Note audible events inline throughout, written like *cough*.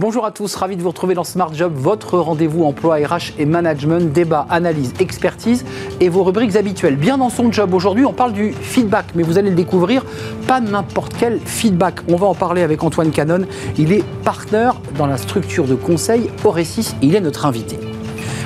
Bonjour à tous, ravi de vous retrouver dans Smart Job, votre rendez-vous emploi RH et management, débat, analyse, expertise et vos rubriques habituelles. Bien dans son job aujourd'hui, on parle du feedback, mais vous allez le découvrir, pas n'importe quel feedback. On va en parler avec Antoine Canon, il est partenaire dans la structure de conseil Oresis, il est notre invité.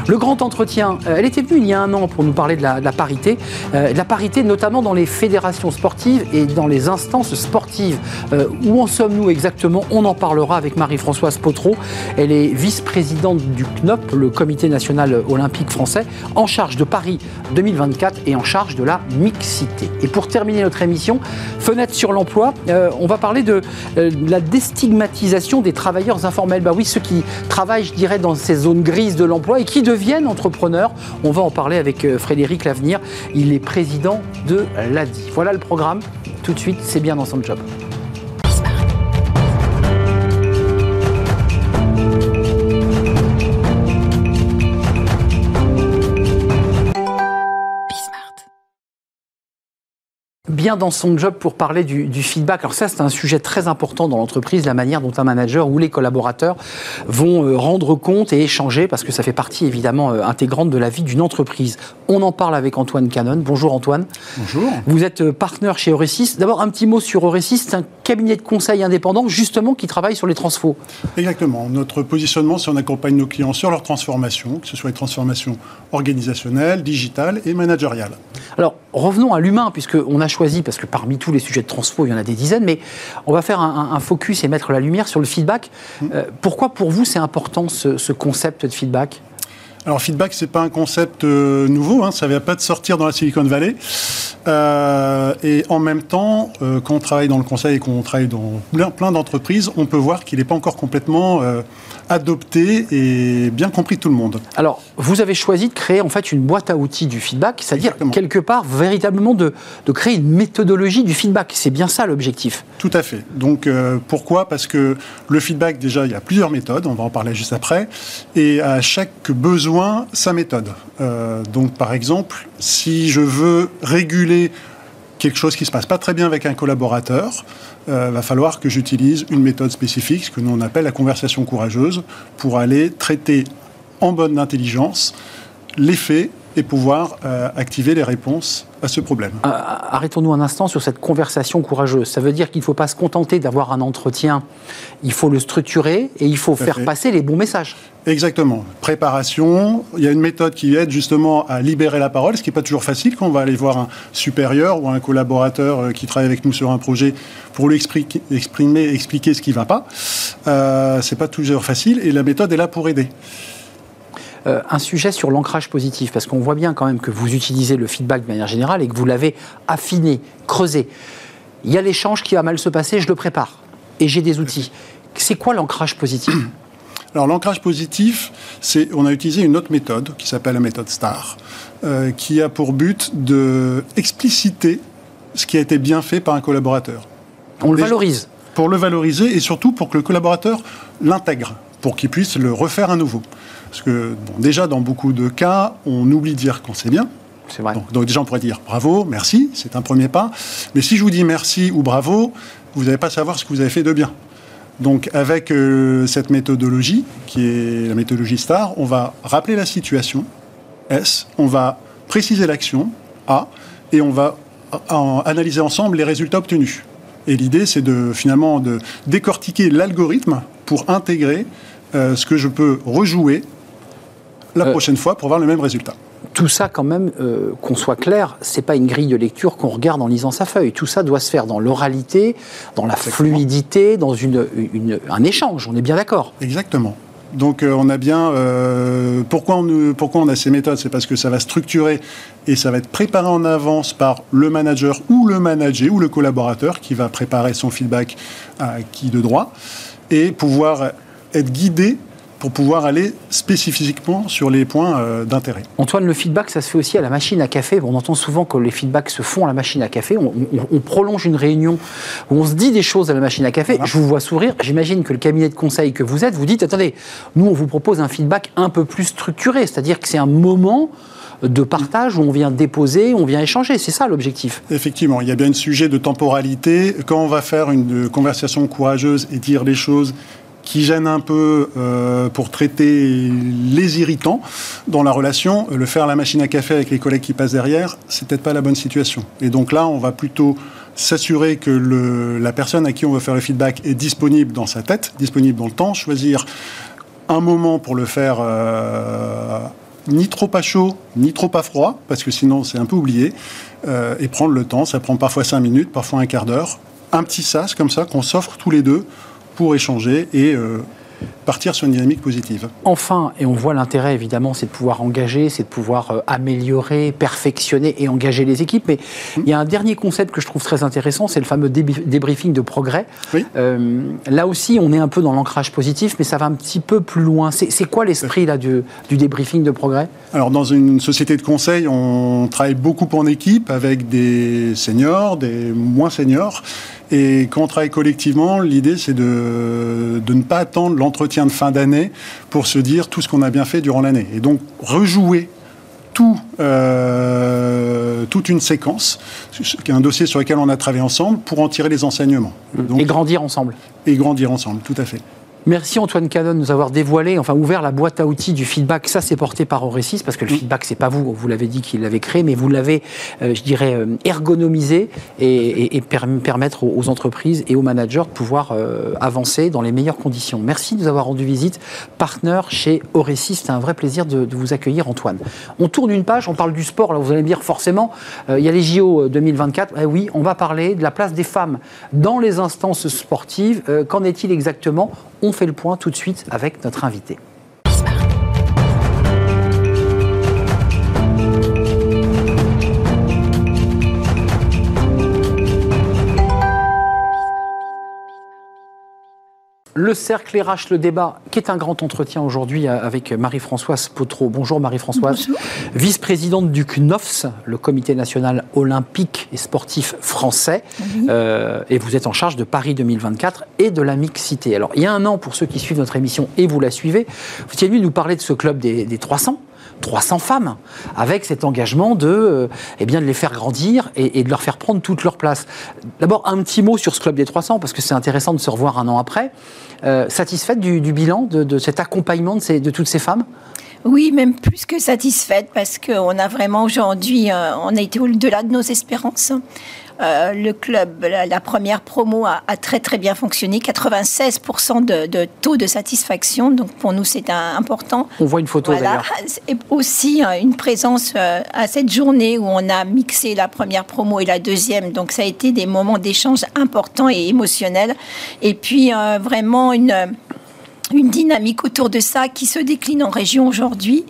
Le grand entretien, euh, elle était venue il y a un an pour nous parler de la, parité, euh, de la parité notamment dans les fédérations sportives et dans les instances sportives. Euh, où en sommes-nous exactement? On en parlera avec Marie-Françoise Potreau. Elle est vice-présidente du CNOP, le Comité national olympique français, en charge de Paris 2024 et en charge de la mixité. Et pour terminer notre émission, fenêtre sur l'emploi, on va parler de, la déstigmatisation des travailleurs informels. Bah oui, ceux qui travaillent, je dirais, dans ces zones grises de l'emploi et qui deviennent entrepreneurs. On va en parler avec euh, Frédéric Lavenir. Il est président de l'ADI. Voilà le programme. Tout de suite, c'est bien dans son job. Bien dans son job pour parler du, feedback. Alors ça, c'est un sujet très important dans l'entreprise, la manière dont un manager ou les collaborateurs vont euh, rendre compte et échanger, parce que ça fait partie évidemment euh, intégrante de la vie d'une entreprise. On en parle avec Antoine Canon. Bonjour Antoine. Bonjour. Vous êtes euh, partenaire chez Euresis. D'abord, un petit mot sur Euresis. C'est un cabinet de conseil indépendant, justement, qui travaille sur les transfos. Exactement. Notre positionnement, c'est on accompagne nos clients sur leur transformation, que ce soit les transformations organisationnelles, digitales et managériales. Alors, revenons à l'humain, puisqu'on a choisi parce que parmi tous les sujets de transfo, il y en a des dizaines, mais on va faire un, focus et mettre la lumière sur le feedback. Mmh. Euh, pourquoi pour vous c'est important ce, concept de feedback? Alors, feedback, c'est pas un concept euh, nouveau, hein, ça ne vient pas de sortir dans la Silicon Valley. Euh, et en même temps, quand on travaille dans le conseil et qu'on travaille dans plein, d'entreprises, on peut voir qu'il n'est pas encore complètement adopté et bien compris de tout le monde. Alors, vous avez choisi de créer en fait une boîte à outils du feedback, c'est-à-dire quelque part véritablement de, de, créer une méthodologie du feedback. C'est bien ça l'objectif. Tout à fait. Donc, euh, pourquoi? Parce que le feedback, déjà, il y a plusieurs méthodes, on va en parler juste après, et à chaque besoin, sa méthode. Euh, donc, par exemple, si je veux réguler quelque chose qui ne se passe pas très bien avec un collaborateur, il euh, va falloir que j'utilise une méthode spécifique, ce que nous on appelle la conversation courageuse, pour aller traiter en bonne intelligence les faits et pouvoir euh, activer les réponses à ce problème. Euh, arrêtons-nous un instant sur cette conversation courageuse. Ça veut dire qu'il ne faut pas se contenter d'avoir un entretien, il faut le structurer et il faut faire passer les bons messages. Exactement. Préparation, il y a une méthode qui aide justement à libérer la parole, ce qui n'est pas toujours facile quand on va aller voir un supérieur ou un collaborateur euh, qui travaille avec nous sur un projet pour lui exprimer, expliquer ce qui ne va pas. Euh, ce n'est pas toujours facile et la méthode est là pour aider. Euh, un sujet sur l'ancrage positif, parce qu'on voit bien quand même que vous utilisez le feedback de manière générale et que vous l'avez affiné, creusé. Il y a l'échange qui va mal se passer, je le prépare. Et j'ai des outils. C'est quoi l'ancrage positif *clears throat* alors l'ancrage positif, c'est on a utilisé une autre méthode qui s'appelle la méthode STAR, euh, qui a pour but de expliciter ce qui a été bien fait par un collaborateur. On le valorise. Pour le valoriser et surtout pour que le collaborateur l'intègre, pour qu'il puisse le refaire à nouveau. Parce que déjà, dans beaucoup de cas, on oublie de dire quand c'est bien. C'est vrai. Donc, déjà, on pourrait dire bravo, merci, c'est un premier pas. Mais si je vous dis merci ou bravo, vous n'allez pas savoir ce que vous avez fait de bien. Donc, avec euh, cette méthodologie, qui est la méthodologie STAR, on va rappeler la situation, S, on va préciser l'action, A, et on va analyser ensemble les résultats obtenus. Et l'idée, c'est de finalement de décortiquer l'algorithme pour intégrer euh, ce que je peux rejouer la euh, prochaine fois pour avoir le même résultat. Tout ça, quand même, euh, qu'on soit clair, c'est pas une grille de lecture qu'on regarde en lisant sa feuille. Tout ça doit se faire dans l'oralité, dans la fluidité, dans une, un échange. On est bien d'accord. Exactement. Donc euh, on a bien pourquoi on pourquoi on a ces méthodes, c'est parce que ça va structurer et ça va être préparé en avance par le manager ou le manager ou le collaborateur qui va préparer son feedback à qui de droit et pouvoir être guidé pour pouvoir aller spécifiquement sur les points euh, d'intérêt. Antoine, le feedback, ça se fait aussi à la machine à café. On entend souvent que les feedbacks se font à la machine à café. On, prolonge une réunion où on se dit des choses à la machine à café. Je vous vois sourire. J'imagine que le cabinet de conseil que vous êtes, vous dites, attendez, nous, on vous propose un feedback un peu plus structuré. C'est-à-dire que c'est un moment de partage où on vient déposer, on vient échanger. C'est ça l'objectif. Effectivement, il y a bien un sujet de temporalité. Quand on va faire une conversation courageuse et dire les choses qui gêne un peu euh, pour traiter les irritants dans la relation, le faire à la machine à café avec les collègues qui passent derrière, c'est peut-être pas la bonne situation. Et donc là, on va plutôt s'assurer que la personne à qui on veut faire le feedback est disponible dans sa tête, disponible dans le temps, choisir un moment pour le faire euh, ni trop à chaud, ni trop à froid, parce que sinon c'est un peu oublié, euh, et prendre le temps, ça prend parfois cinq minutes, parfois un quart d'heure, un petit sas comme ça qu'on s'offre tous les deux pour échanger et euh, partir sur une dynamique positive. Enfin, et on voit l'intérêt évidemment, c'est de pouvoir engager, c'est de pouvoir euh, améliorer, perfectionner et engager les équipes. Mais il y a un dernier concept que je trouve très intéressant, c'est le fameux débriefing de progrès. Euh, là aussi, on est un peu dans l'ancrage positif, mais ça va un petit peu plus loin. C'est quoi l'esprit là du, du, débriefing de progrès? Alors dans une société de conseil, on travaille beaucoup en équipe avec des seniors, des moins seniors. Et quand on travaille collectivement, l'idée, c'est de, de, ne pas attendre l'entretien de fin d'année pour se dire tout ce qu'on a bien fait durant l'année. Et donc, rejouer tout, euh, toute une séquence, un dossier sur lequel on a travaillé ensemble, pour en tirer les enseignements. Donc, et grandir ensemble. Et grandir ensemble, tout à fait. Merci Antoine Cadon de nous avoir dévoilé, enfin ouvert la boîte à outils du feedback. Ça, c'est porté par Aurécis, parce que le feedback, c'est pas vous, vous l'avez dit qu'il l'avait créé, mais vous l'avez, euh, je dirais, euh, ergonomisé et, permettre aux, entreprises et aux managers de pouvoir euh, avancer dans les meilleures conditions. Merci de nous avoir rendu visite, partenaire chez Aurécis. C'était un vrai plaisir de, vous accueillir, Antoine. On tourne une page, on parle du sport. Là, vous allez me dire forcément, il y a les JO 2024. Eh oui, on va parler de la place des femmes dans les instances sportives. Qu'en est-il exactement? On fait le point tout de suite avec notre invité. Le cercle RH, le débat, qui est un grand entretien aujourd'hui avec Marie-Françoise Potreau. Bonjour Marie-Françoise, vice-présidente du CNOFS, le Comité national olympique et sportif français. Euh, et vous êtes en charge de Paris 2024 et de la mixité. Alors, il y a un an, pour ceux qui suivent notre émission et vous la suivez, vous étiez venu nous parler de ce club des, des 300. 300 femmes, avec cet engagement de, euh, eh bien, de les faire grandir et, de leur faire prendre toute leur place. D'abord, un petit mot sur ce club des 300, parce que c'est intéressant de se revoir un an après. Euh, satisfaite du, bilan, de, cet accompagnement de, toutes ces femmes? Oui, même plus que satisfaite parce qu'on a vraiment aujourd'hui, euh, on a été au-delà de nos espérances. Euh, le club, la, première promo a, très très bien fonctionné, 96% de, taux de satisfaction, donc pour nous c'est important. On voit une photo d'ailleurs. *laughs* Et aussi euh, une présence euh, à cette journée où on a mixé la première promo et la deuxième, donc ça a été des moments d'échange importants et émotionnels. Et puis vraiment une une dynamique autour de ça qui se décline en région aujourd'hui.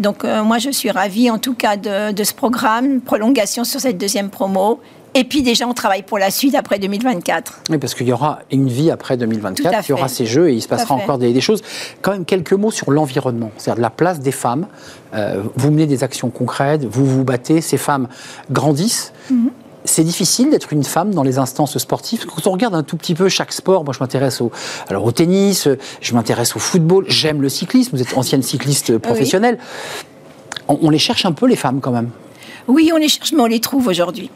Donc moi, je suis ravie en tout cas de, de, ce programme, prolongation sur cette deuxième promo et puis déjà, on travaille pour la suite après 2024. Oui, parce qu'il y aura une vie après 2024, il y aura ces jeux et il se passera encore des, choses. Quand même, quelques mots sur l'environnement, c'est-à-dire la place des femmes. Euh, vous menez des actions concrètes, vous vous battez, ces femmes grandissent. Mhm. c'est difficile d'être une femme dans les instances sportives. Quand on regarde un tout petit peu chaque sport, moi je m'intéresse au, alors au tennis, je m'intéresse au football, j'aime le cyclisme, vous êtes ancienne cycliste professionnelle. on, les cherche un peu les femmes quand même? Oui, on les cherche, mais on les trouve aujourd'hui.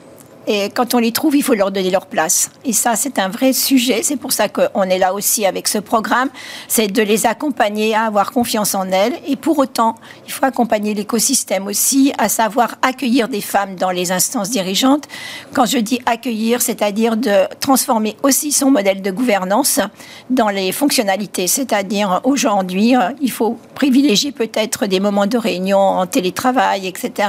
Et quand on les trouve, il faut leur donner leur place. Et ça, c'est un vrai sujet. C'est pour ça qu'on est là aussi avec ce programme. C'est de les accompagner à avoir confiance en elles. Et pour autant, il faut accompagner l'écosystème aussi à savoir accueillir des femmes dans les instances dirigeantes. Quand je dis accueillir, c'est-à-dire de transformer aussi son modèle de gouvernance dans les fonctionnalités. C'est-à-dire aujourd'hui, euh, il faut privilégier peut-être des moments de réunion en télétravail, etc.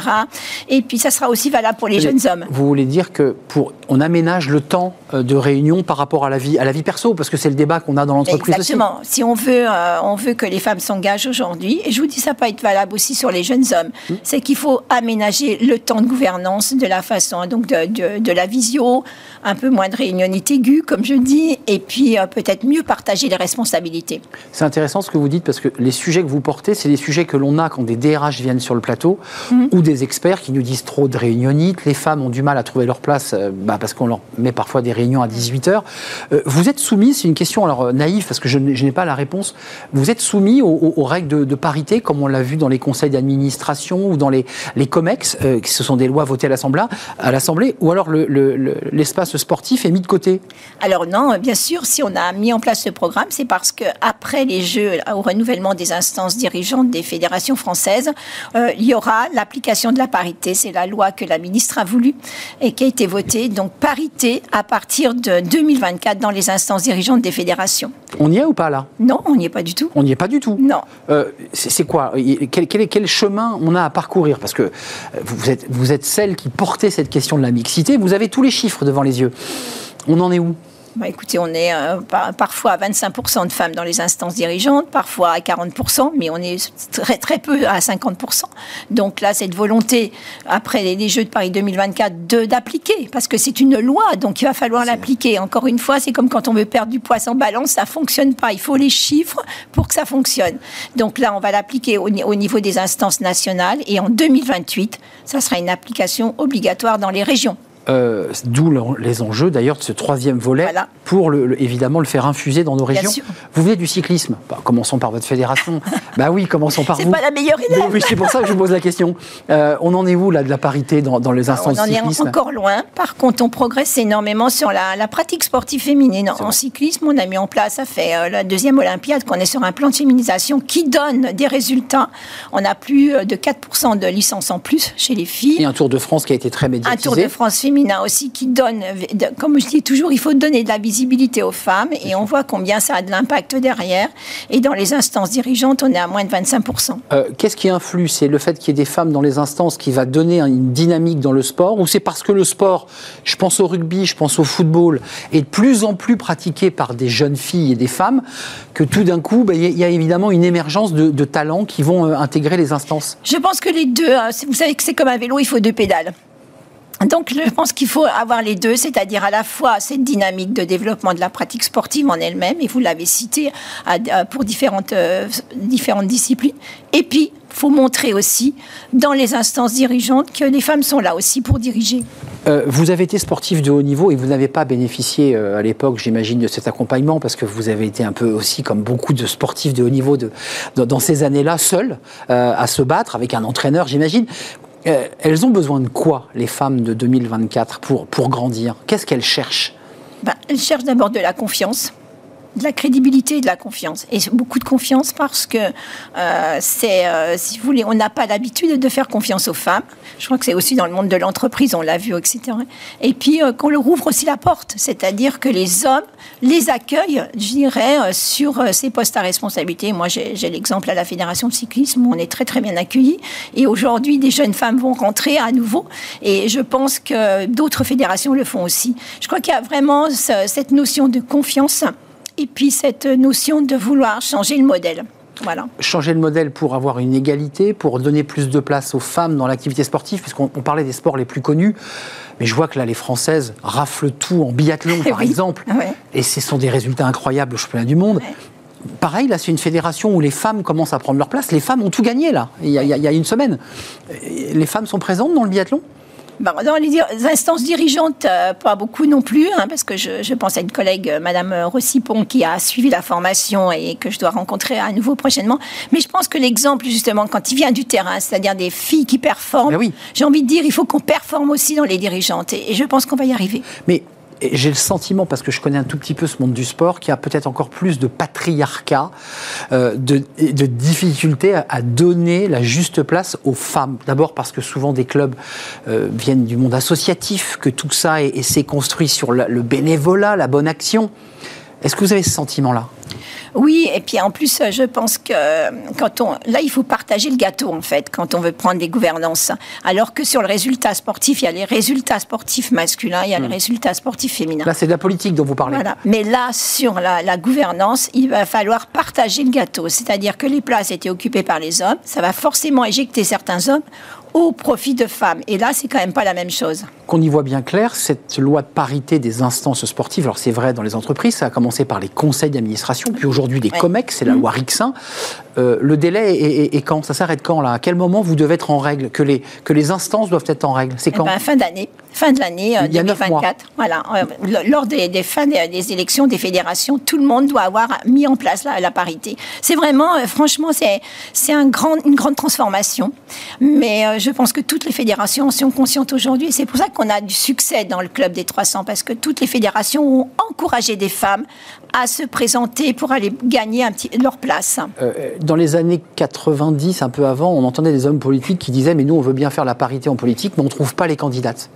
Et puis, ça sera aussi valable pour les jeunes hommes. Vous voulez dire que pour, on aménage le temps euh, de réunion par rapport à la vie, à la vie perso, parce que c'est le débat qu'on a dans l'entreprise Exactement. Si on veut, euh, on veut que les femmes s'engagent aujourd'hui, et je vous dis ça peut être valable aussi sur les jeunes hommes, mmh. c'est qu'il faut aménager le temps de gouvernance de la façon, donc de, de, la visio, un peu moins de réunionnité aiguë, comme je dis, et puis euh, peut-être mieux partager les responsabilités. C'est intéressant ce que vous dites, parce que les sujets que vous portez, c'est des sujets que l'on a quand des DRH viennent sur le plateau, mmh. ou des experts qui nous disent trop de réunionnite, les femmes ont du mal à trouver leur place, euh, bah, parce qu'on leur met parfois des réunions à 18h. Euh, vous êtes soumis, c'est une question alors naïve, parce que je n'ai pas la réponse, vous êtes soumis aux, règles de, parité, comme on l'a vu dans les conseils d'administration ou dans les, les COMEX, qui ce sont des lois votées à l'Assemblée, ou alors l'espace sportif est mis de côté Alors non, bien sûr, si on a mis en place ce programme, c'est parce que après les Jeux, au renouvellement des instances dirigeantes des fédérations françaises, il y aura l'application de la parité. C'est la loi que la ministre a voulu et qui a été votée. Donc parité à partir de 2024 dans les instances dirigeantes des fédérations. On y est ou pas là? Non, on n'y est pas du tout. On n'y est pas du tout? Non. Euh, c'est quoi? Quel, quel, quel, chemin on a à parcourir? Parce que vous êtes, vous êtes celle qui portait cette question de la mixité. Vous avez tous les chiffres devant les yeux. On en est où? Bah, écoutez, on est euh, parfois à 25% de femmes dans les instances dirigeantes, parfois à 40%, mais on est très, très peu à 50%. Donc là, cette volonté, après les, Jeux de Paris 2024, d'appliquer, parce que c'est une loi, donc il va falloir l'appliquer. Encore une fois, c'est comme quand on veut perdre du poids sans balance, ça fonctionne pas. Il faut les chiffres pour que ça fonctionne. Donc là, on va l'appliquer au, au niveau des instances nationales, et en 2028, ça sera une application obligatoire dans les régions. Euh, d'où les enjeux d'ailleurs de ce troisième volet pour le, évidemment le faire infuser dans nos régions. Vous venez du cyclisme, bah, commençons par votre fédération. *laughs* bah oui, commençons par vous. C'est pas la meilleure idée. Oui, c'est pour ça que je vous pose la question. Euh, on en est où là de la parité dans, les instances On en est encore loin. Par contre, on progresse énormément sur la, pratique sportive féminine. En cyclisme, on a mis en place, ça fait euh, la deuxième Olympiade qu'on est sur un plan de féminisation qui donne des résultats. On a plus de 4% de licences en plus chez les filles. Et un Tour de France qui a été très médiatisé. Un Tour de France féminin aussi qui donne, comme je dis toujours, il faut donner de la visibilité aux femmes et on voit combien ça a de l'impact derrière. Et dans les instances dirigeantes, on est à moins de 25%. Euh, qu'est-ce qui influe? C'est le fait qu'il y ait des femmes dans les instances qui va donner une dynamique dans le sport ou c'est parce que le sport, je pense au rugby, je pense au football, est de plus en plus pratiqué par des jeunes filles et des femmes que tout d'un coup, bah, il y, a évidemment une émergence de, talents qui vont euh, intégrer les instances? Je pense que les deux, hein, vous savez que c'est comme un vélo, il faut deux pédales. Donc, je pense qu'il faut avoir les deux, c'est-à-dire à la fois cette dynamique de développement de la pratique sportive en elle-même, et vous l'avez cité pour différentes, euh, différentes disciplines, et puis il faut montrer aussi dans les instances dirigeantes que les femmes sont là aussi pour diriger. Euh, vous avez été sportif de haut niveau et vous n'avez pas bénéficié euh, à l'époque, j'imagine, de cet accompagnement parce que vous avez été un peu aussi, comme beaucoup de sportifs de haut niveau dans ces années-là, seul à se battre avec un entraîneur, j'imagine. Euh, elles ont besoin de quoi, les femmes de 2024, pour, pour grandir? Qu'est-ce qu'elles cherchent? Ben, Elles cherchent d'abord de la confiance de la crédibilité et de la confiance. Et beaucoup de confiance parce que euh, c'est, euh, si vous voulez, on n'a pas l'habitude de faire confiance aux femmes. Je crois que c'est aussi dans le monde de l'entreprise, on l'a vu, etc. Et puis euh, qu'on leur ouvre aussi la porte, c'est-à-dire que les hommes les accueillent, je dirais, sur ces postes à responsabilité. Moi, j'ai, l'exemple à la Fédération de cyclisme où on est très très bien accueillis. Et aujourd'hui, des jeunes femmes vont rentrer à nouveau. Et je pense que d'autres fédérations le font aussi. Je crois qu'il y a vraiment cette notion de confiance et puis cette notion de vouloir changer le modèle. Voilà. Changer le modèle pour avoir une égalité, pour donner plus de place aux femmes dans l'activité sportive, puisqu'on parlait des sports les plus connus. Mais je vois que là, les Françaises raflent tout en biathlon, *laughs* par exemple. Et ce sont des résultats incroyables au championnat du monde. Pareil, là, c'est une fédération où les femmes commencent à prendre leur place. Les femmes ont tout gagné, là, il y, a, il y a une semaine. Les femmes sont présentes dans le biathlon? Dans les instances dirigeantes, euh, pas beaucoup non plus, hein, parce que je, pense à une collègue, euh, Madame Rossipon, qui a suivi la formation et que je dois rencontrer à nouveau prochainement. Mais je pense que l'exemple, justement, quand il vient du terrain, c'est-à-dire des filles qui performent, oui. j'ai envie de dire, il faut qu'on performe aussi dans les dirigeantes. Et, et je pense qu'on va y arriver. Mais j'ai le sentiment, parce que je connais un tout petit peu ce monde du sport, qu'il y a peut-être encore plus de patriarcat, euh, de, difficulté à, donner la juste place aux femmes. D'abord parce que souvent des clubs euh, viennent du monde associatif, que tout ça s'est construit sur le bénévolat, la bonne action. Est-ce que vous avez ce sentiment-là? Oui, et puis en plus, je pense que quand on, là, il faut partager le gâteau en fait quand on veut prendre des gouvernances. Alors que sur le résultat sportif, il y a les résultats sportifs masculins, il y a les hmm. résultats sportifs féminins. Là, c'est de la politique dont vous parlez. Voilà. Mais là, sur la, la gouvernance, il va falloir partager le gâteau, c'est-à-dire que les places étaient occupées par les hommes, ça va forcément éjecter certains hommes au profit de femmes. Et là, c'est quand même pas la même chose. Qu'on y voit bien clair, cette loi de parité des instances sportives, alors c'est vrai dans les entreprises, ça a commencé par les conseils d'administration, puis aujourd'hui les COMEX, c'est la loi Rixin. Euh, le délai est, quand? Ça s'arrête quand là? À quel moment vous devez être en règle? Que les, que les instances doivent être en règle? C'est eh quand ben, Fin d'année. Fin de l'année 2024. Voilà. lors des, fins des, élections des fédérations, tout le monde doit avoir mis en place la, la parité. C'est vraiment, franchement, c'est un grand, une grande transformation. Mais je pense que toutes les fédérations en sont conscientes aujourd'hui. C'est pour ça qu'on a du succès dans le club des 300, parce que toutes les fédérations ont encouragé des femmes à se présenter pour aller gagner un petit, leur place. Euh, dans les années 90, un peu avant, on entendait des hommes politiques qui disaient mais nous on veut bien faire la parité en politique, mais on ne trouve pas les candidates.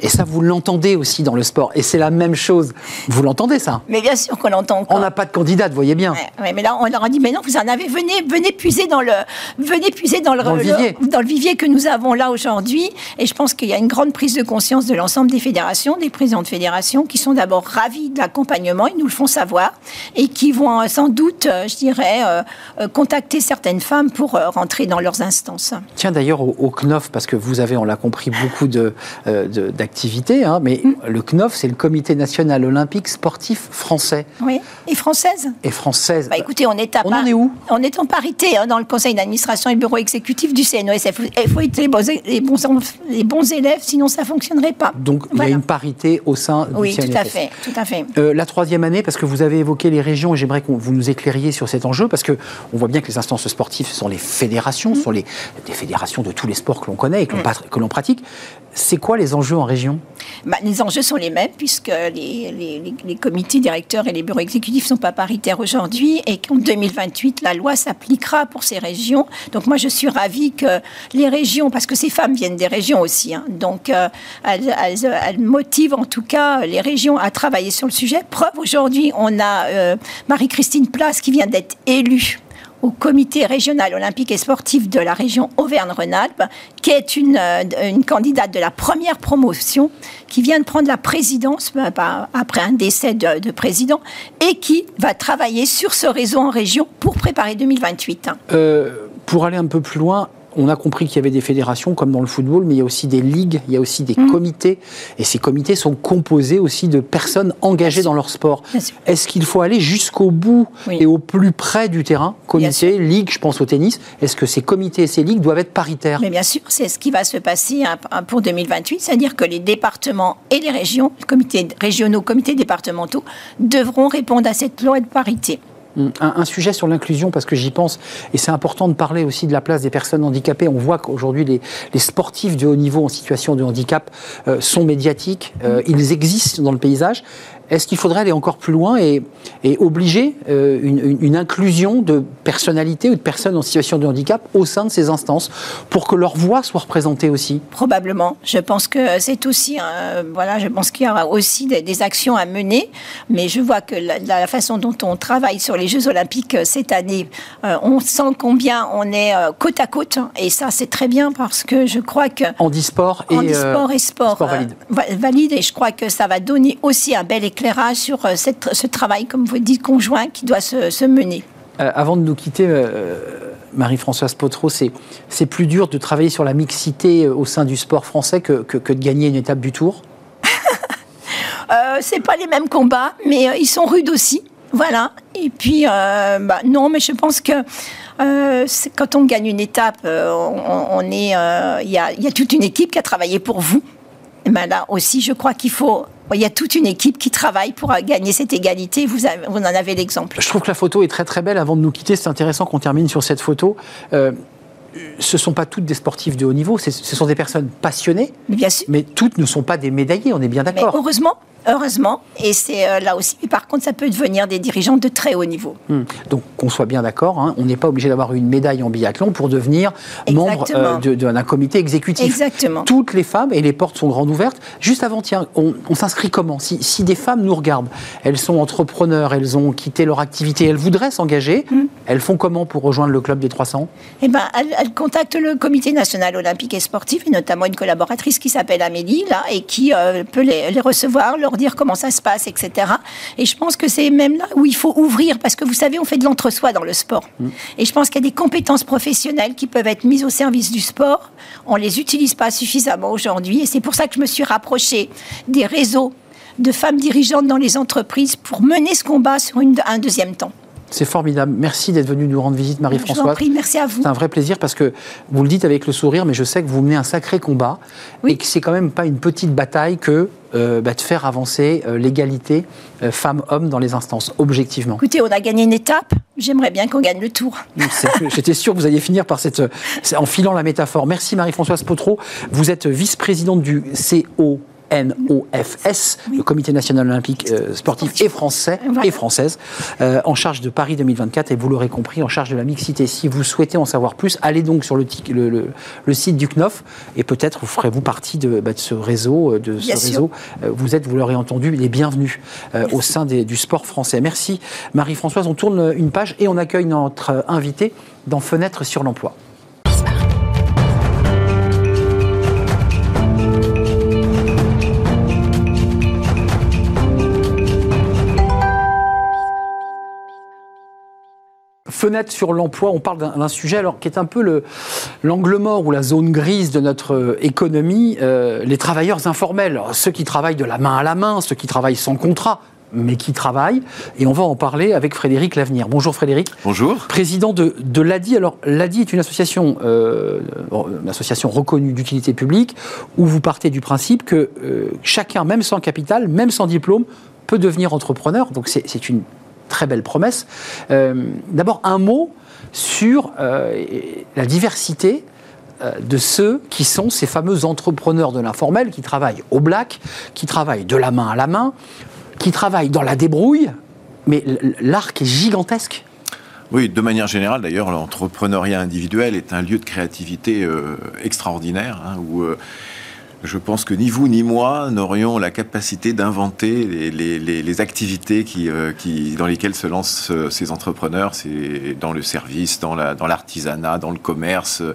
Et ça, vous l'entendez aussi dans le sport. Et c'est la même chose. Vous l'entendez, ça? Mais bien sûr qu'on l'entend. On n'a pas de candidate, vous voyez bien. mais là, on leur a dit, mais non, vous en avez, venez, venez puiser dans le, venez puiser dans le, dans le vivier. dans le vivier que nous avons là aujourd'hui. Et je pense qu'il y a une grande prise de conscience de l'ensemble des fédérations, des présidents de fédérations, qui sont d'abord ravis de l'accompagnement, ils nous le font savoir, et qui vont euh, sans doute, euh, je dirais, euh, contacter certaines femmes pour rentrer dans leurs instances. Tiens, d'ailleurs, au, CNOF, parce que vous avez, on l'a compris, beaucoup de, de activité, hein, mais mm. le CNOF, c'est le Comité national olympique sportif français. Oui, et française? Et française. Bah, écoutez, on est à On en est où? On est en parité hein, dans le conseil d'administration et le bureau exécutif du CNOSF. Il faut être les bons, les bons, les bons élèves, sinon ça ne fonctionnerait pas. Donc il y a une parité au sein du oui, Oui, tout à fait. Tout à fait. Euh, la troisième année, parce que vous avez évoqué les régions, et j'aimerais que vous nous éclairiez sur cet enjeu, parce qu'on voit bien que les instances sportives, sont les fédérations, ce sont les, fédérations de tous les sports que l'on connaît et que l'on mm. pratique. C'est quoi les enjeux en bah, Les enjeux sont les mêmes puisque les, les, comités directeurs et les bureaux exécutifs ne sont pas paritaires aujourd'hui et qu'en 2028, la loi s'appliquera pour ces régions. Donc moi, je suis ravie que les régions, parce que ces femmes viennent des régions aussi, hein, donc euh, elles, elles, motivent en tout cas les régions à travailler sur le sujet. Preuve, aujourd'hui, on a euh, Marie-Christine Place qui vient d'être élue au comité régional olympique et sportif de la région Auvergne-Rhône-Alpes, qui est une, euh, candidate de la première promotion, qui vient de prendre la présidence euh, bah, après un décès de, président, et qui va travailler sur ce réseau en région pour préparer 2028. Euh, pour aller un peu plus loin, on a compris qu'il y avait des fédérations comme dans le football, mais il y a aussi des ligues, il y a aussi des mm. comités. Et ces comités sont composés aussi de personnes engagées dans leur sport. Est-ce qu'il faut aller jusqu'au bout et au plus près du terrain? Comité, ligue, je pense au tennis. Est-ce que ces comités et ces ligues doivent être paritaires? Mais bien sûr, c'est ce qui va se passer hein, pour 2028, c'est-à-dire que les départements et les régions, comités régionaux, comités départementaux, devront répondre à cette loi de parité. Un, sujet sur l'inclusion, parce que j'y pense, et c'est important de parler aussi de la place des personnes handicapées. On voit qu'aujourd'hui, les, sportifs de haut niveau en situation de handicap euh, sont médiatiques, euh, ils existent dans le paysage. Est-ce qu'il faudrait aller encore plus loin et, obliger euh, une, inclusion de personnalités ou de personnes en situation de handicap au sein de ces instances pour que leur voix soit représentée aussi? Probablement. Je pense que c'est aussi, voilà, je pense qu'il y aura aussi des, actions à mener, mais je vois que la, façon dont on travaille sur les Jeux Olympiques euh, cette année, euh, on sent combien on est côte à côte, et ça c'est très bien parce que je crois que handisport et, handisport et sport, valide. valide, et je crois que ça va donner aussi un bel éclairage sur euh, ce travail, comme vous dites, conjoint qui doit se, mener. Euh, avant de nous quitter, euh, Marie-Françoise Potreau, c'est plus dur de travailler sur la mixité au sein du sport français que, que, de gagner une étape du Tour? *laughs* Euh, C'est pas les mêmes combats, mais ils sont rudes aussi. Voilà. Et puis, bah, non, mais je pense que quand on gagne une étape, on, est, il y, a, y, a, toute une équipe qui a travaillé pour vous. Ben là aussi, je crois qu'il faut il y a toute une équipe qui travaille pour gagner cette égalité. Vous, vous en avez l'exemple. Je trouve que la photo est très très belle. Avant de nous quitter, c'est intéressant qu'on termine sur cette photo. Euh, ce ne sont pas toutes des sportifs de haut niveau, ce sont des personnes passionnées, Bien sûr. mais toutes ne sont pas des médaillés, on est bien d'accord. Heureusement, heureusement. Et c'est euh, là aussi. par contre, ça peut devenir des dirigeants de très haut niveau. Hmm. Donc, qu'on soit bien d'accord, hein, on n'est pas obligé d'avoir une médaille en biathlon pour devenir membre euh, d'un comité exécutif. Exactement. Toutes les femmes, et les portes sont grandes ouvertes. Juste avant, tiens, on, s'inscrit comment? Si, des femmes nous regardent, elles sont entrepreneurs, elles ont quitté leur activité, elles voudraient s'engager, hmm. elles font comment pour rejoindre le club des 300 Eh ben, elles, contactent le comité national olympique et sportif, et notamment une collaboratrice qui s'appelle Amélie, là, et qui euh, peut les, les recevoir, leur dire comment ça se passe, etc. Et je pense que c'est même là où il faut ouvrir, parce que vous savez, on fait de l'entre-soi dans le sport. Mm. Et je pense qu'il y a des compétences professionnelles qui peuvent être mises au service du sport. On les utilise pas suffisamment aujourd'hui, et c'est pour ça que je me suis rapprochée des réseaux de femmes dirigeantes dans les entreprises pour mener ce combat sur une, un deuxième temps. C'est formidable. Merci d'être venu nous rendre visite, Marie-Françoise. merci à vous. C'est un vrai plaisir parce que vous le dites avec le sourire, mais je sais que vous menez un sacré combat et que c'est quand même pas une petite bataille que euh, bah, de faire avancer euh, l'égalité euh, femmes-hommes dans les instances, objectivement. Écoutez, on a gagné une étape. J'aimerais bien qu'on gagne le tour. *laughs* J'étais sûr que vous alliez finir par cette, en filant la métaphore. Merci Marie-Françoise Potreau. Vous êtes vice-présidente du CO NOFS, le Comité national olympique euh, sportif et français et française, euh, en charge de Paris 2024 et vous l'aurez compris, en charge de la mixité. Si vous souhaitez en savoir plus, allez donc sur le, le, site du CNOF et peut-être vous ferez-vous partie de, bah, ce réseau. Euh, de ce réseau. Vous êtes, vous l'aurez entendu, les bienvenus au sein du sport français. Merci Marie-Françoise. On tourne une page et on accueille notre invité dans Fenêtre sur l'emploi. Fenêtre sur l'emploi, on parle d'un sujet alors, qui est un peu l'angle mort ou la zone grise de notre euh, économie, euh, les travailleurs informels, ceux qui travaillent de la main à la main, ceux qui travaillent sans contrat, mais qui travaillent. Et on va en parler avec Frédéric Lavenir. Bonjour Frédéric. Bonjour. Président de, de l'ADI. Alors l'ADI est une association, euh, une association reconnue d'utilité publique où vous partez du principe que chacun, même sans capital, même sans diplôme, peut devenir entrepreneur. Donc c'est une très belle promesse. Euh, d'abord, un mot sur euh, la diversité euh, de ceux qui sont ces fameux entrepreneurs de l'informel, qui travaillent au black, qui travaillent de la main à la main, qui travaillent dans la débrouille, mais l'arc est gigantesque. Oui, de manière générale, d'ailleurs, l'entrepreneuriat individuel est un lieu de créativité extraordinaire, hein, où je pense que ni vous ni moi n'aurions la capacité d'inventer les, activités euh, qui, dans lesquelles se lancent euh, ces entrepreneurs. C'est dans le service, dans l'artisanat, dans, le commerce, euh,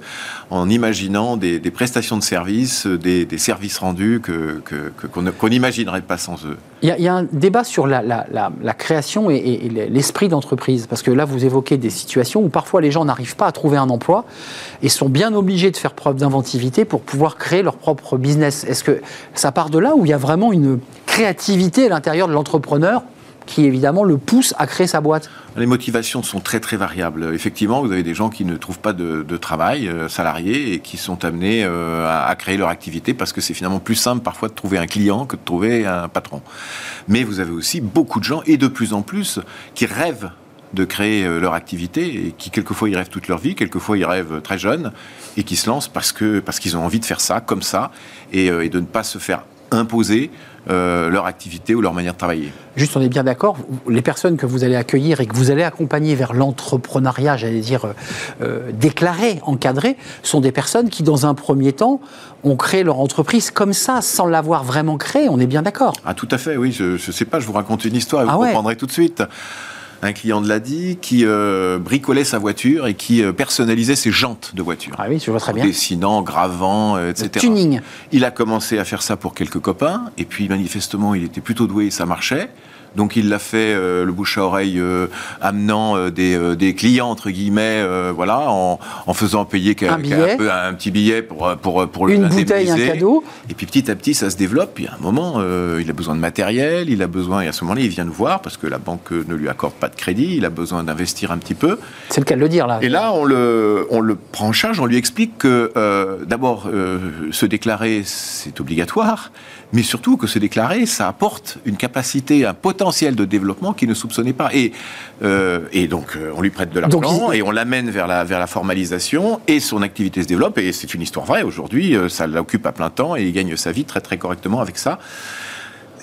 en imaginant des, prestations de services, des, services rendus qu'on n'imaginerait pas sans eux. Il y, a, un débat sur la, création et, l'esprit d'entreprise, parce que là, vous évoquez des situations où parfois les gens n'arrivent pas à trouver un emploi et sont bien obligés de faire preuve d'inventivité pour pouvoir créer leur propre business est-ce que ça part de là où il y a vraiment une créativité à l'intérieur de l'entrepreneur qui évidemment le pousse à créer sa boîte? Les motivations sont très très variables. Effectivement, vous avez des gens qui ne trouvent pas de, travail euh, salarié et qui sont amenés euh, à, créer leur activité parce que c'est finalement plus simple parfois de trouver un client que de trouver un patron. Mais vous avez aussi beaucoup de gens et de plus en plus qui rêvent de créer euh, leur activité et qui quelquefois y rêvent toute leur vie, quelquefois ils rêvent très jeunes et qui se lancent parce que parce qu'ils ont envie de faire ça comme ça et, euh, de ne pas se faire imposer euh, leur activité ou leur manière de travailler. Juste, on est bien d'accord, les personnes que vous allez accueillir et que vous allez accompagner vers l'entrepreneuriat, j'allais dire, déclaré, encadré, sont des personnes qui, dans un premier temps, ont créé leur entreprise comme ça, sans l'avoir vraiment créée, on est bien d'accord. Ah tout à fait, oui, je ne sais pas, je vous raconte une histoire, vous ah comprendrez tout de suite un client de l'ADI qui euh, bricolait sa voiture et qui euh, personnalisait ses jantes de voiture. Ah oui, je vois très bien. Dessinant, gravant, euh, etc. tuning. Il a commencé à faire ça pour quelques copains, et puis manifestement, il était plutôt doué et ça marchait. Donc il l'a fait euh, le bouche à oreille, euh, amenant euh, des, des, clients entre guillemets, voilà, en, en, faisant payer un, un, peu, un, petit billet pour pour pour le une bouteille, un cadeau. Et puis petit à petit, ça se développe. Puis à un moment, il a besoin de matériel, il a besoin. Et à ce moment-là, il vient nous voir parce que la banque ne lui accorde pas de crédit. Il a besoin d'investir un petit peu. C'est le cas de le dire là. Et là, on le on le prend en charge. On lui explique que d'abord se déclarer, c'est obligatoire mais surtout que se déclarer, ça apporte une capacité, un potentiel de développement qu'il ne soupçonnait pas. Et, euh, et donc, euh, on lui prête de l'argent et on l'amène vers la, vers la formalisation et son activité se développe. Et c'est une histoire vraie. Aujourd'hui, euh, ça l'occupe à plein temps et il gagne sa vie très, très correctement avec ça.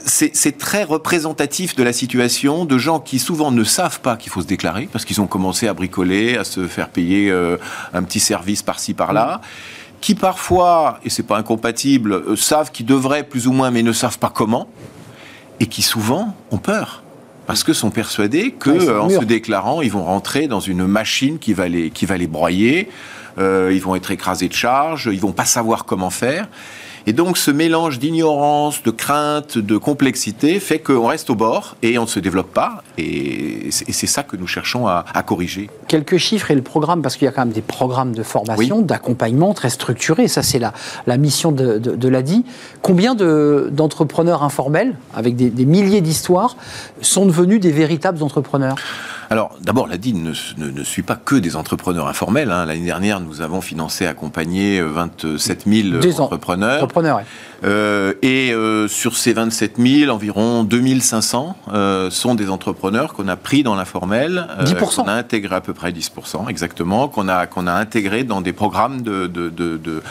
C'est très représentatif de la situation de gens qui souvent ne savent pas qu'il faut se déclarer parce qu'ils ont commencé à bricoler, à se faire payer un petit service par-ci par-là qui parfois, et c'est pas incompatible, euh, savent qu'ils devraient plus ou moins, mais ne savent pas comment, et qui souvent ont peur. Parce que sont persuadés qu'en se déclarant, ils vont rentrer dans une machine qui va les, qui va les broyer, euh, ils vont être écrasés de charges, ils vont pas savoir comment faire. Et donc ce mélange d'ignorance, de crainte, de complexité fait qu'on reste au bord et on ne se développe pas. Et c'est ça que nous cherchons à, corriger. Quelques chiffres et le programme, parce qu'il y a quand même des programmes de formation, d'accompagnement très structurés. Ça, c'est la, la mission de, de, l'ADI. Combien d'entrepreneurs informels, avec des, milliers d'histoires, sont devenus des véritables entrepreneurs? Alors, d'abord, la DIN ne, suit pas que des entrepreneurs informels. Hein. L'année dernière, nous avons financé, accompagné 27 000 entrepreneurs. entrepreneurs euh, et euh, sur ces 27 000, environ 2500 euh, sont des entrepreneurs qu'on a pris dans l'informel. 10% Qu'on a intégré à peu près 10%, exactement. Qu'on a, qu'on a intégré dans des programmes de, de, de, de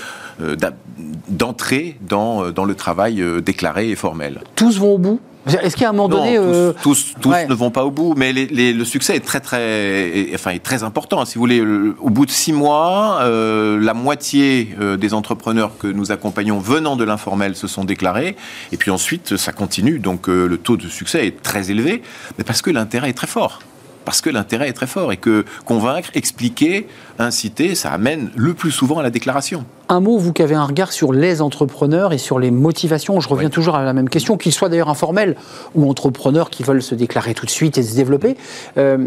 d'entrée dans, dans le travail déclaré et formel. Tous vont au bout? Est-ce qu'à un moment donné, tous, tous, ne vont pas au bout, mais le succès est très très, enfin, est très important. Si vous voulez, au bout de six mois, la moitié des entrepreneurs que nous accompagnons venant de l'informel se sont déclarés, et puis ensuite ça continue. Donc le taux de succès est très élevé, mais parce que l'intérêt est très fort parce que l'intérêt est très fort et que convaincre, expliquer, inciter, ça amène le plus souvent à la déclaration. Un mot, vous qui avez un regard sur les entrepreneurs et sur les motivations, je reviens toujours à la même question, qu'ils soient d'ailleurs informels ou entrepreneurs qui veulent se déclarer tout de suite et se développer. Euh,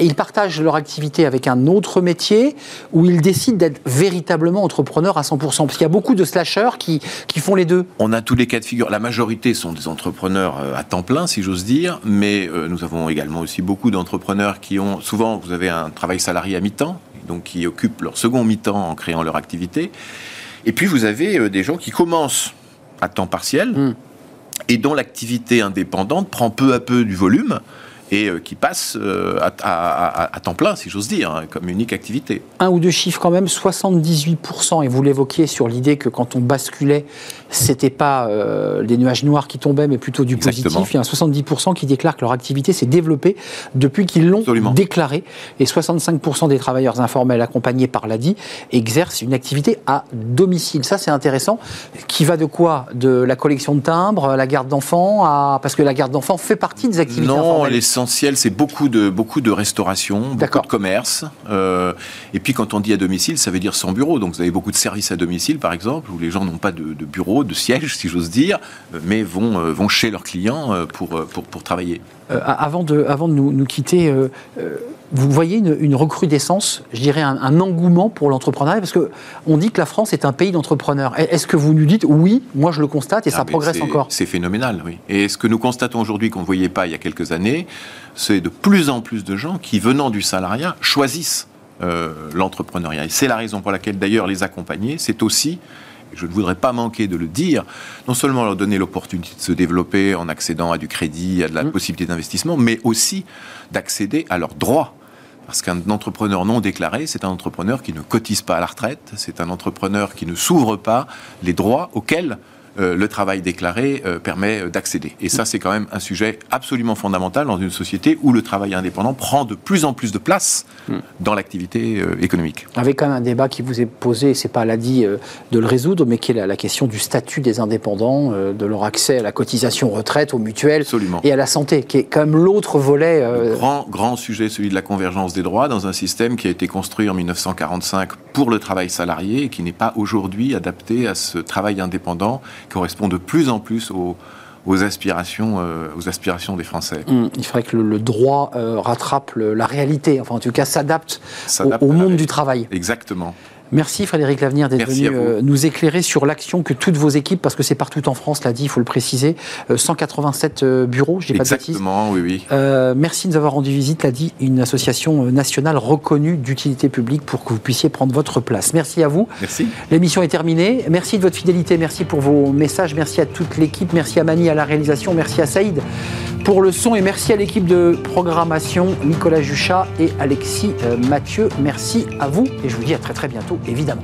ils partagent leur activité avec un autre métier où ils décident d'être véritablement entrepreneurs à 100%. Parce qu'il y a beaucoup de slasheurs qui, qui font les deux. On a tous les cas de figure. La majorité sont des entrepreneurs euh, à temps plein, si j'ose dire, mais euh, nous avons également aussi beaucoup d'entrepreneurs qui ont, souvent, vous avez un travail salarié à mi-temps, donc qui occupent leur second mi-temps en créant leur activité. Et puis vous avez euh, des gens qui commencent à temps partiel hmm. et dont l'activité indépendante prend peu à peu du volume et euh, qui passe euh, à, temps plein, si j'ose dire, hein, comme unique activité. Un ou deux chiffres quand même, 78%, et vous l'évoquiez sur l'idée que quand on basculait, c'était pas euh, des nuages noirs qui tombaient, mais plutôt du positif. Il y a un 70% qui déclarent que leur activité s'est développée depuis qu'ils l'ont déclaré, et 65% des travailleurs informels accompagnés par l'ADI exercent une activité à domicile. Ça, c'est intéressant. Qui va de quoi? De la collection de timbres, la garde d'enfants, à... parce que la garde d'enfants fait partie des activités non, informelles essentiel, c'est beaucoup de, beaucoup de restauration, beaucoup de commerce. Euh, et puis quand on dit à domicile, ça veut dire sans bureau. Donc vous avez beaucoup de services à domicile, par exemple, où les gens n'ont pas de, bureau, de siège, si j'ose dire, mais vont, euh, vont chez leurs clients euh, pour, pour, pour travailler. Avant de, avant de nous, nous quitter, vous voyez une, recrudescence, je dirais un, engouement pour l'entrepreneuriat? Parce qu'on dit que la France est un pays d'entrepreneurs. Est-ce que vous nous dites oui, moi je le constate et ça ah, progresse encore? C'est phénoménal, oui. Et ce que nous constatons aujourd'hui qu'on ne voyait pas il y a quelques années, c'est de plus en plus de gens qui, venant du salariat, choisissent euh, l'entrepreneuriat. Et c'est la raison pour laquelle d'ailleurs les accompagner, c'est aussi je ne voudrais pas manquer de le dire, non seulement leur donner l'opportunité de se développer en accédant à du crédit, à de la mmh. possibilité d'investissement, mais aussi d'accéder à leurs droits parce qu'un entrepreneur non déclaré, c'est un entrepreneur qui ne cotise pas à la retraite, c'est un entrepreneur qui ne s'ouvre pas les droits auxquels le travail déclaré euh, permet euh, d'accéder. Et ça, c'est quand même un sujet absolument fondamental dans une société où le travail indépendant prend de plus en plus de place hmm. dans l'activité économique. Avec quand même un débat qui vous est posé, c'est pas l'a dit de le résoudre, mais qui est la, question du statut des indépendants, de leur accès à la cotisation retraite, aux mutuelles et à la santé, qui est quand même l'autre volet. Grand, grand sujet, celui de la convergence des droits dans un système qui a été construit en 1945 pour le travail salarié et qui n'est pas aujourd'hui adapté à ce travail indépendant correspond de plus en plus aux, aux aspirations, euh, aux aspirations des Français. Hum, il faudrait que le, droit euh, rattrape la réalité, enfin en tout cas s'adapte au, monde du travail. Exactement. Merci Frédéric Lavenir d'être venu euh, nous éclairer sur l'action que toutes vos équipes, parce que c'est partout en France, l'a dit, il faut le préciser, 187 euh, euh, bureaux, je dis pas de bêtises. Exactement, oui, oui. merci de nous avoir rendu visite, l'a dit, une association nationale reconnue d'utilité publique pour que vous puissiez prendre votre place. Merci à vous. Merci. L'émission est terminée. Merci de votre fidélité, merci pour vos messages, merci à toute l'équipe, merci à Mani à la réalisation, merci à Saïd pour le son et merci à l'équipe de programmation, Nicolas Juchat et Alexis Mathieu. Merci à vous et je vous dis à très très bientôt évidemment.